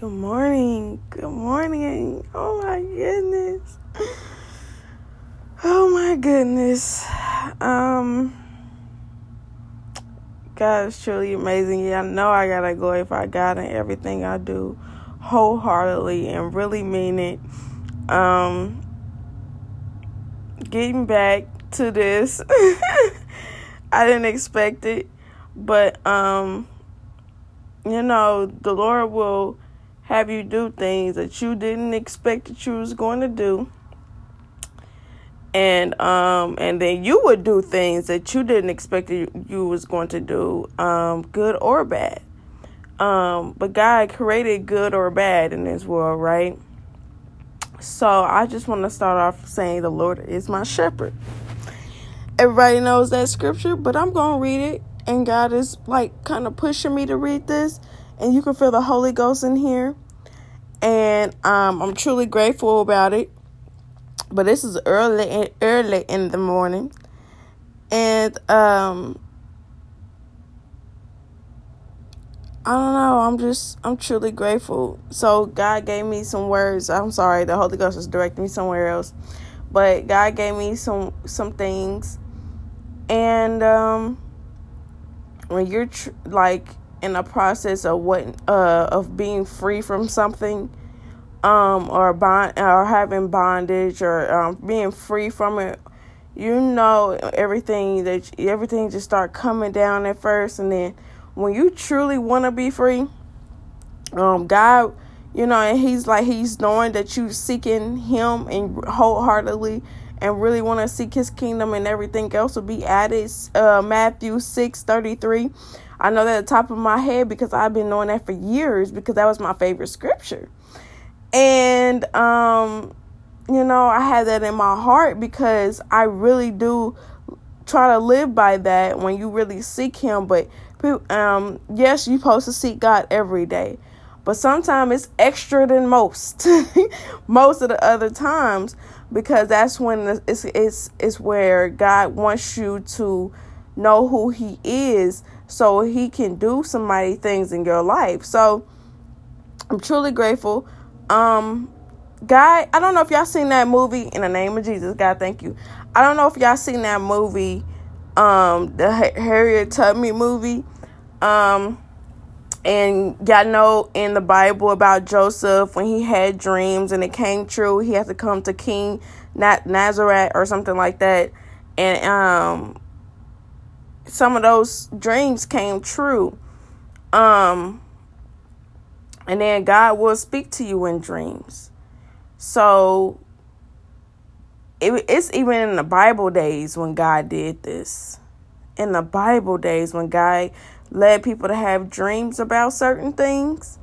Good morning. Good morning. Oh my goodness. Oh my goodness. Um God is truly amazing. Yeah, I know I gotta glorify God in everything I do wholeheartedly and really mean it. Um getting back to this. I didn't expect it. But um you know, the Lord will have you do things that you didn't expect that you was going to do. And um and then you would do things that you didn't expect that you was going to do, um, good or bad. Um, but God created good or bad in this world, right? So I just want to start off saying the Lord is my shepherd. Everybody knows that scripture, but I'm to read it. And God is like kind of pushing me to read this. And you can feel the Holy Ghost in here and um, I'm truly grateful about it. But this is early, early in the morning, and um, I don't know. I'm just, I'm truly grateful. So God gave me some words. I'm sorry, the Holy Ghost is directing me somewhere else, but God gave me some some things, and um, when you're tr- like in a process of what uh of being free from something um or bond or having bondage or um, being free from it you know everything that everything just start coming down at first. And then when you truly want to be free um god you know and he's like he's knowing that you seeking him and wholeheartedly and really want to seek his kingdom and everything else will be added uh matthew 6 33 I know that at the top of my head because I've been knowing that for years because that was my favorite scripture. And um you know, I had that in my heart because I really do try to live by that when you really seek him, but um yes, you're supposed to seek God every day. But sometimes it's extra than most. most of the other times because that's when it's it's it's where God wants you to know who he is so he can do some mighty things in your life. So I'm truly grateful. Um God, I don't know if y'all seen that movie in the name of Jesus. God, thank you. I don't know if y'all seen that movie um the Harriet Tubman movie. Um and y'all know in the Bible about Joseph when he had dreams and it came true, he had to come to King Nazareth or something like that. And um some of those dreams came true. Um, and then God will speak to you in dreams. So it, it's even in the Bible days when God did this. In the Bible days when God led people to have dreams about certain things.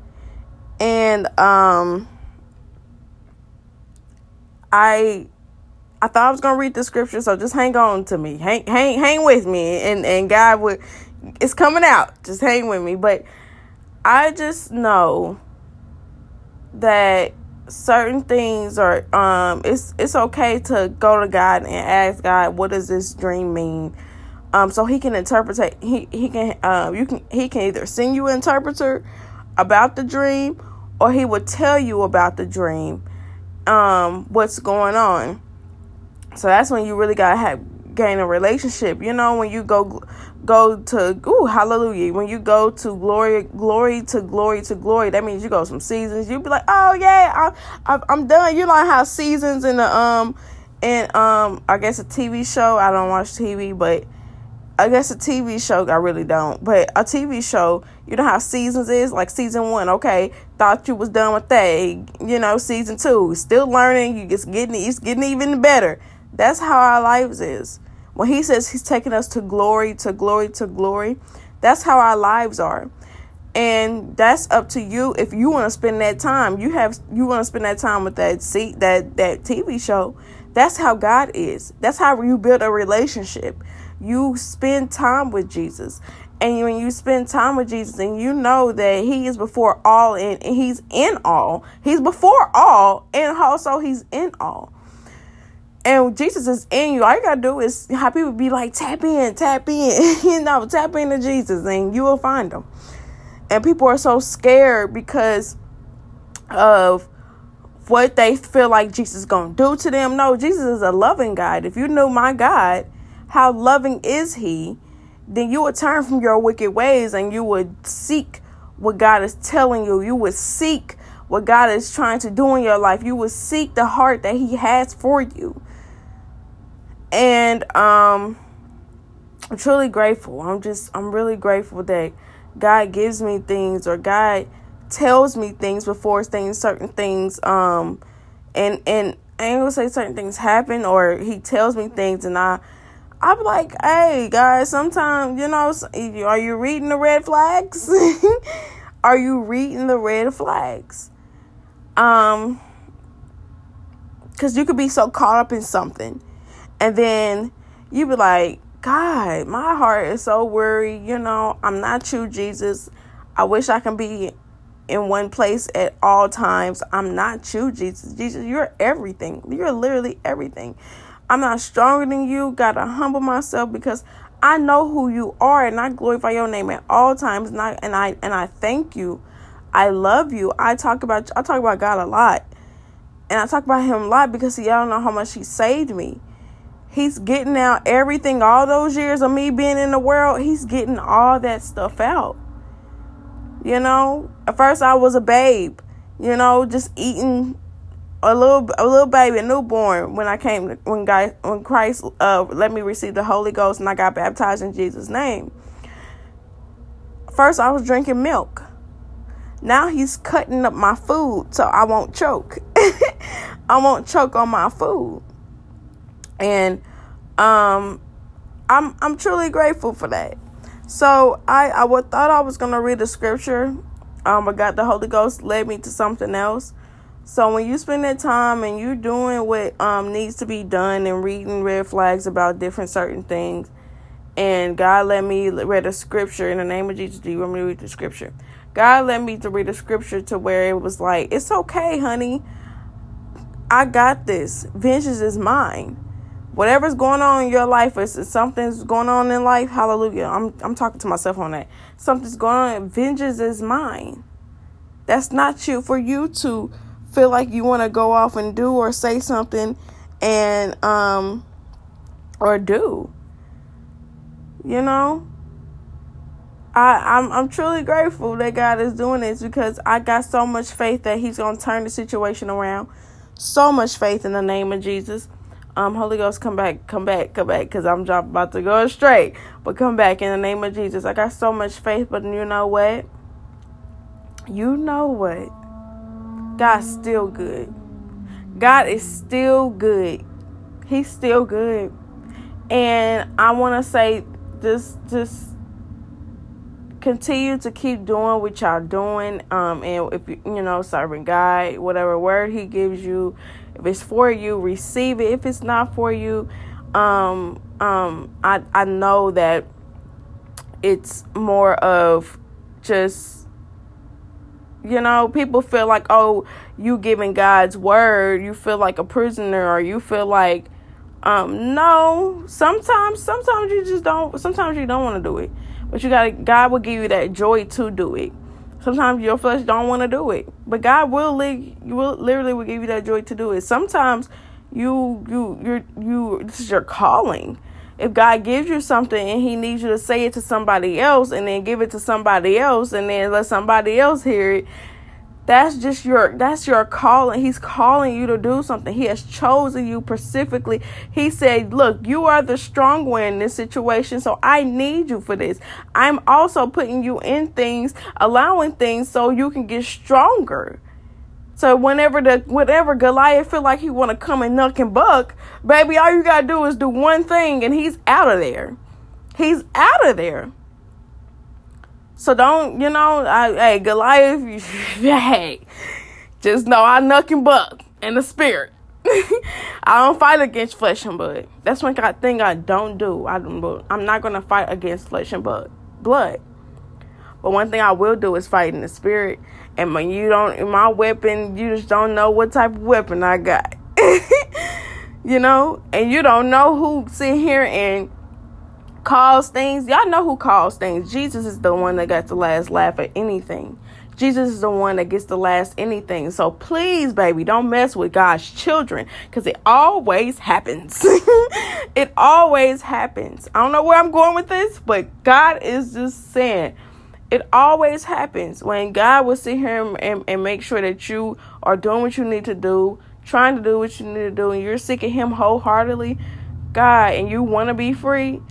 And um I I thought I was gonna read the scripture, so just hang on to me. Hang hang hang with me and, and God would it's coming out. Just hang with me. But I just know that certain things are um it's it's okay to go to God and ask God what does this dream mean? Um so he can interpret he he can um you can he can either send you an interpreter about the dream or he will tell you about the dream um what's going on so that's when you really gotta gain a relationship. You know, when you go go to ooh hallelujah, when you go to glory glory to glory to glory, that means you go some seasons. You be like, oh yeah, I, I I'm done. You know how seasons in the um and um I guess a TV show. I don't watch TV, but I guess a TV show, I really don't. But a TV show, you know how seasons is? Like season one, okay, thought you was done with that. You know, season two, still learning, you just getting it's getting even better. That's how our lives is. When he says he's taking us to glory, to glory, to glory, that's how our lives are. And that's up to you if you want to spend that time. You have you want to spend that time with that seat that that TV show. That's how God is. That's how you build a relationship. You spend time with Jesus. And when you spend time with Jesus and you know that He is before all and He's in all, He's before all, and also He's in all and Jesus is in you. All you gotta do is how people be like, tap in, tap in, you know, tap into Jesus, and you will find him. And people are so scared because of what they feel like Jesus is to do to them. No, Jesus is a loving God. If you knew my God, how loving is He, then you would turn from your wicked ways and you would seek what God is telling you. You would seek what God is trying to do in your life. You would seek the heart that He has for you. And um I'm truly grateful. I'm just I'm really grateful that God gives me things or God tells me things before things certain things um and and I ain't gonna say certain things happen or he tells me things and I I'm like, hey guys, sometimes you know, are you reading the red flags? are you reading the red flags? Um, because you could be so caught up in something, and then you be like, God, my heart is so worried. You know, I'm not you, Jesus. I wish I can be in one place at all times. I'm not you, Jesus. Jesus, you're everything. You're literally everything. I'm not stronger than you. Gotta humble myself because I know who you are and I glorify your name at all times and I and I and I thank you. I love you. I talk about I talk about God a lot. And I talk about him a lot because I don't know how much he saved me. He's getting out everything, all those years of me being in the world, he's getting all that stuff out. You know, at first I was a babe, you know, just eating a little a little baby, a newborn when I came when guy when Christ uh let me receive the Holy Ghost and I got baptized in Jesus' name. First I was drinking milk. Now he's cutting up my food so I won't choke. I won't choke on my food. And um I'm I'm truly grateful for that. So I I would, thought I was gonna read the scripture, um, but got the Holy Ghost led me to something else. So when you spend that time and you're doing what um needs to be done and reading red flags about different certain things, and God let me read a scripture in the name of Jesus. Do you want me to read the scripture? God led me to read a scripture to where it was like, it's okay, honey. I got this. Vengeance is mine whatever's going on in your life, if something's going on in life, hallelujah. I'm I'm talking to myself on that. Something's going on, vengeance is mine. That's not you for you to feel like you want to go off and do or say something and um or do. You know? I, I'm I'm truly grateful that God is doing this because I got so much faith that He's gonna turn the situation around. So much faith in the name of Jesus um, Holy Ghost, come back, come back, come back, because I'm about to go straight. But come back in the name of Jesus. I got so much faith, but you know what? You know what? God's still good. God is still good. He's still good. And I want to say this, just continue to keep doing what y'all doing. Um, and if you, you know, serving God, whatever word He gives you, if it's for you, receive it. If it's not for you, um, um, I I know that it's more of just you know people feel like oh you giving god's word you feel like a prisoner or you feel like um no sometimes sometimes you just don't sometimes you don't want to do it but you got god will give you that joy to do it Sometimes your flesh don't want to do it, but God will, li- will literally will give you that joy to do it. Sometimes you you you you this is your calling. If God gives you something and He needs you to say it to somebody else, and then give it to somebody else, and then let somebody else hear it, that's just your that's your calling. He's calling you to do something. He has chosen you specifically. He said, "Look, you are the strong one in this situation, so I need you for this. I'm also putting you in things, allowing things so you can get stronger." So whenever the whatever Goliath feel like he want to come and knock and buck, baby, all you gotta do is do one thing, and he's out of there. He's out of there. So don't, you know, I, hey, Goliath, hey, just know I nuck and buck in the spirit. I don't fight against flesh and blood. That's one thing I don't do. I, I'm not going to fight against flesh and blood. Blood. But one thing I will do is fight in the spirit. And when you don't, my weapon, you just don't know what type of weapon I got. you know? And you don't know who sit here and cause things. Y'all know who calls things. Jesus is the one that got the last laugh at anything. Jesus is the one that gets the last anything. So please, baby, don't mess with God's children because it always happens. it always happens. I don't know where I'm going with this, but God is just saying it always happens when God will sit here and, and make sure that you are doing what you need to do, trying to do what you need to do, and you're seeking Him wholeheartedly, God, and you want to be free,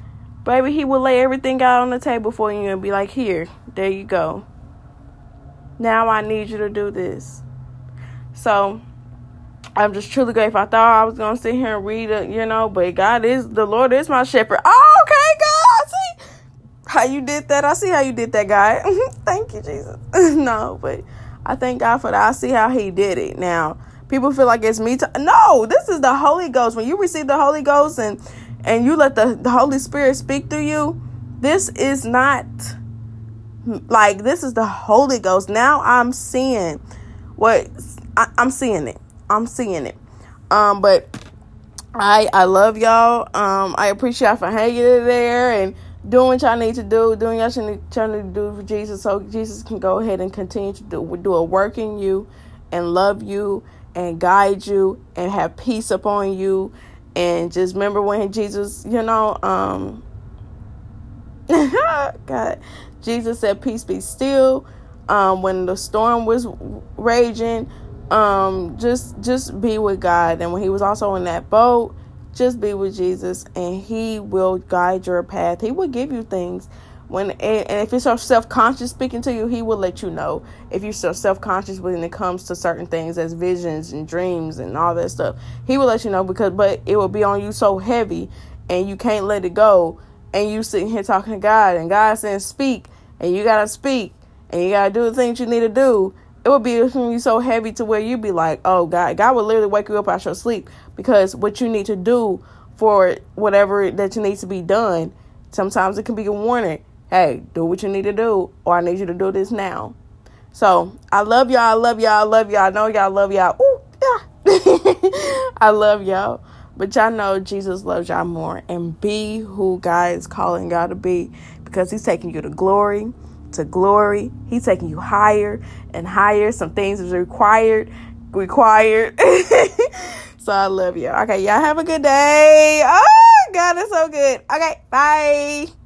baby, He will lay everything out on the table for you and be like, here, there you go. Now I need you to do this. So I'm just truly grateful. I thought I was gonna sit here and read it, you know, but God is the Lord is my shepherd. Oh, okay, God. See how you did that. I see how you did that, God. thank you, Jesus. no, but I thank God for that. I see how He did it. Now, people feel like it's me. To, no, this is the Holy Ghost. When you receive the Holy Ghost and and you let the, the Holy Spirit speak through you, this is not like this is the Holy Ghost. Now I'm seeing what I, am seeing it. I'm seeing it. Um, but I I love y'all. Um, I appreciate y'all for hanging in there and doing what y'all need to do, doing y'all trying to do for Jesus, so Jesus can go ahead and continue to do do a work in you and love you and guide you and have peace upon you. And just remember when Jesus, you know, um, God, Jesus said, Peace be still. Um, when the storm was raging, um, just just be with God. And when he was also in that boat, just be with Jesus and he will guide your path. He will give you things. When and if you're so self conscious speaking to you, he will let you know. If you're so self conscious when it comes to certain things as visions and dreams and all that stuff, he will let you know because but it will be on you so heavy and you can't let it go and you sitting here talking to God and God saying speak and you gotta speak and you gotta do the things you need to do, it would be you so heavy to where you'd be like, oh God, God will literally wake you up out of your sleep because what you need to do for whatever that you need to be done, sometimes it can be a warning. Hey, do what you need to do, or I need you to do this now. So I love y'all. I love y'all. I love y'all. I know y'all love y'all. Ooh, yeah. I love y'all. But y'all know Jesus loves y'all more. And be who God is calling y'all to be because He's taking you to glory, to glory. He's taking you higher and higher. Some things is required, required. so I love y'all. Okay, y'all have a good day. Oh, God, it's so good. Okay, bye.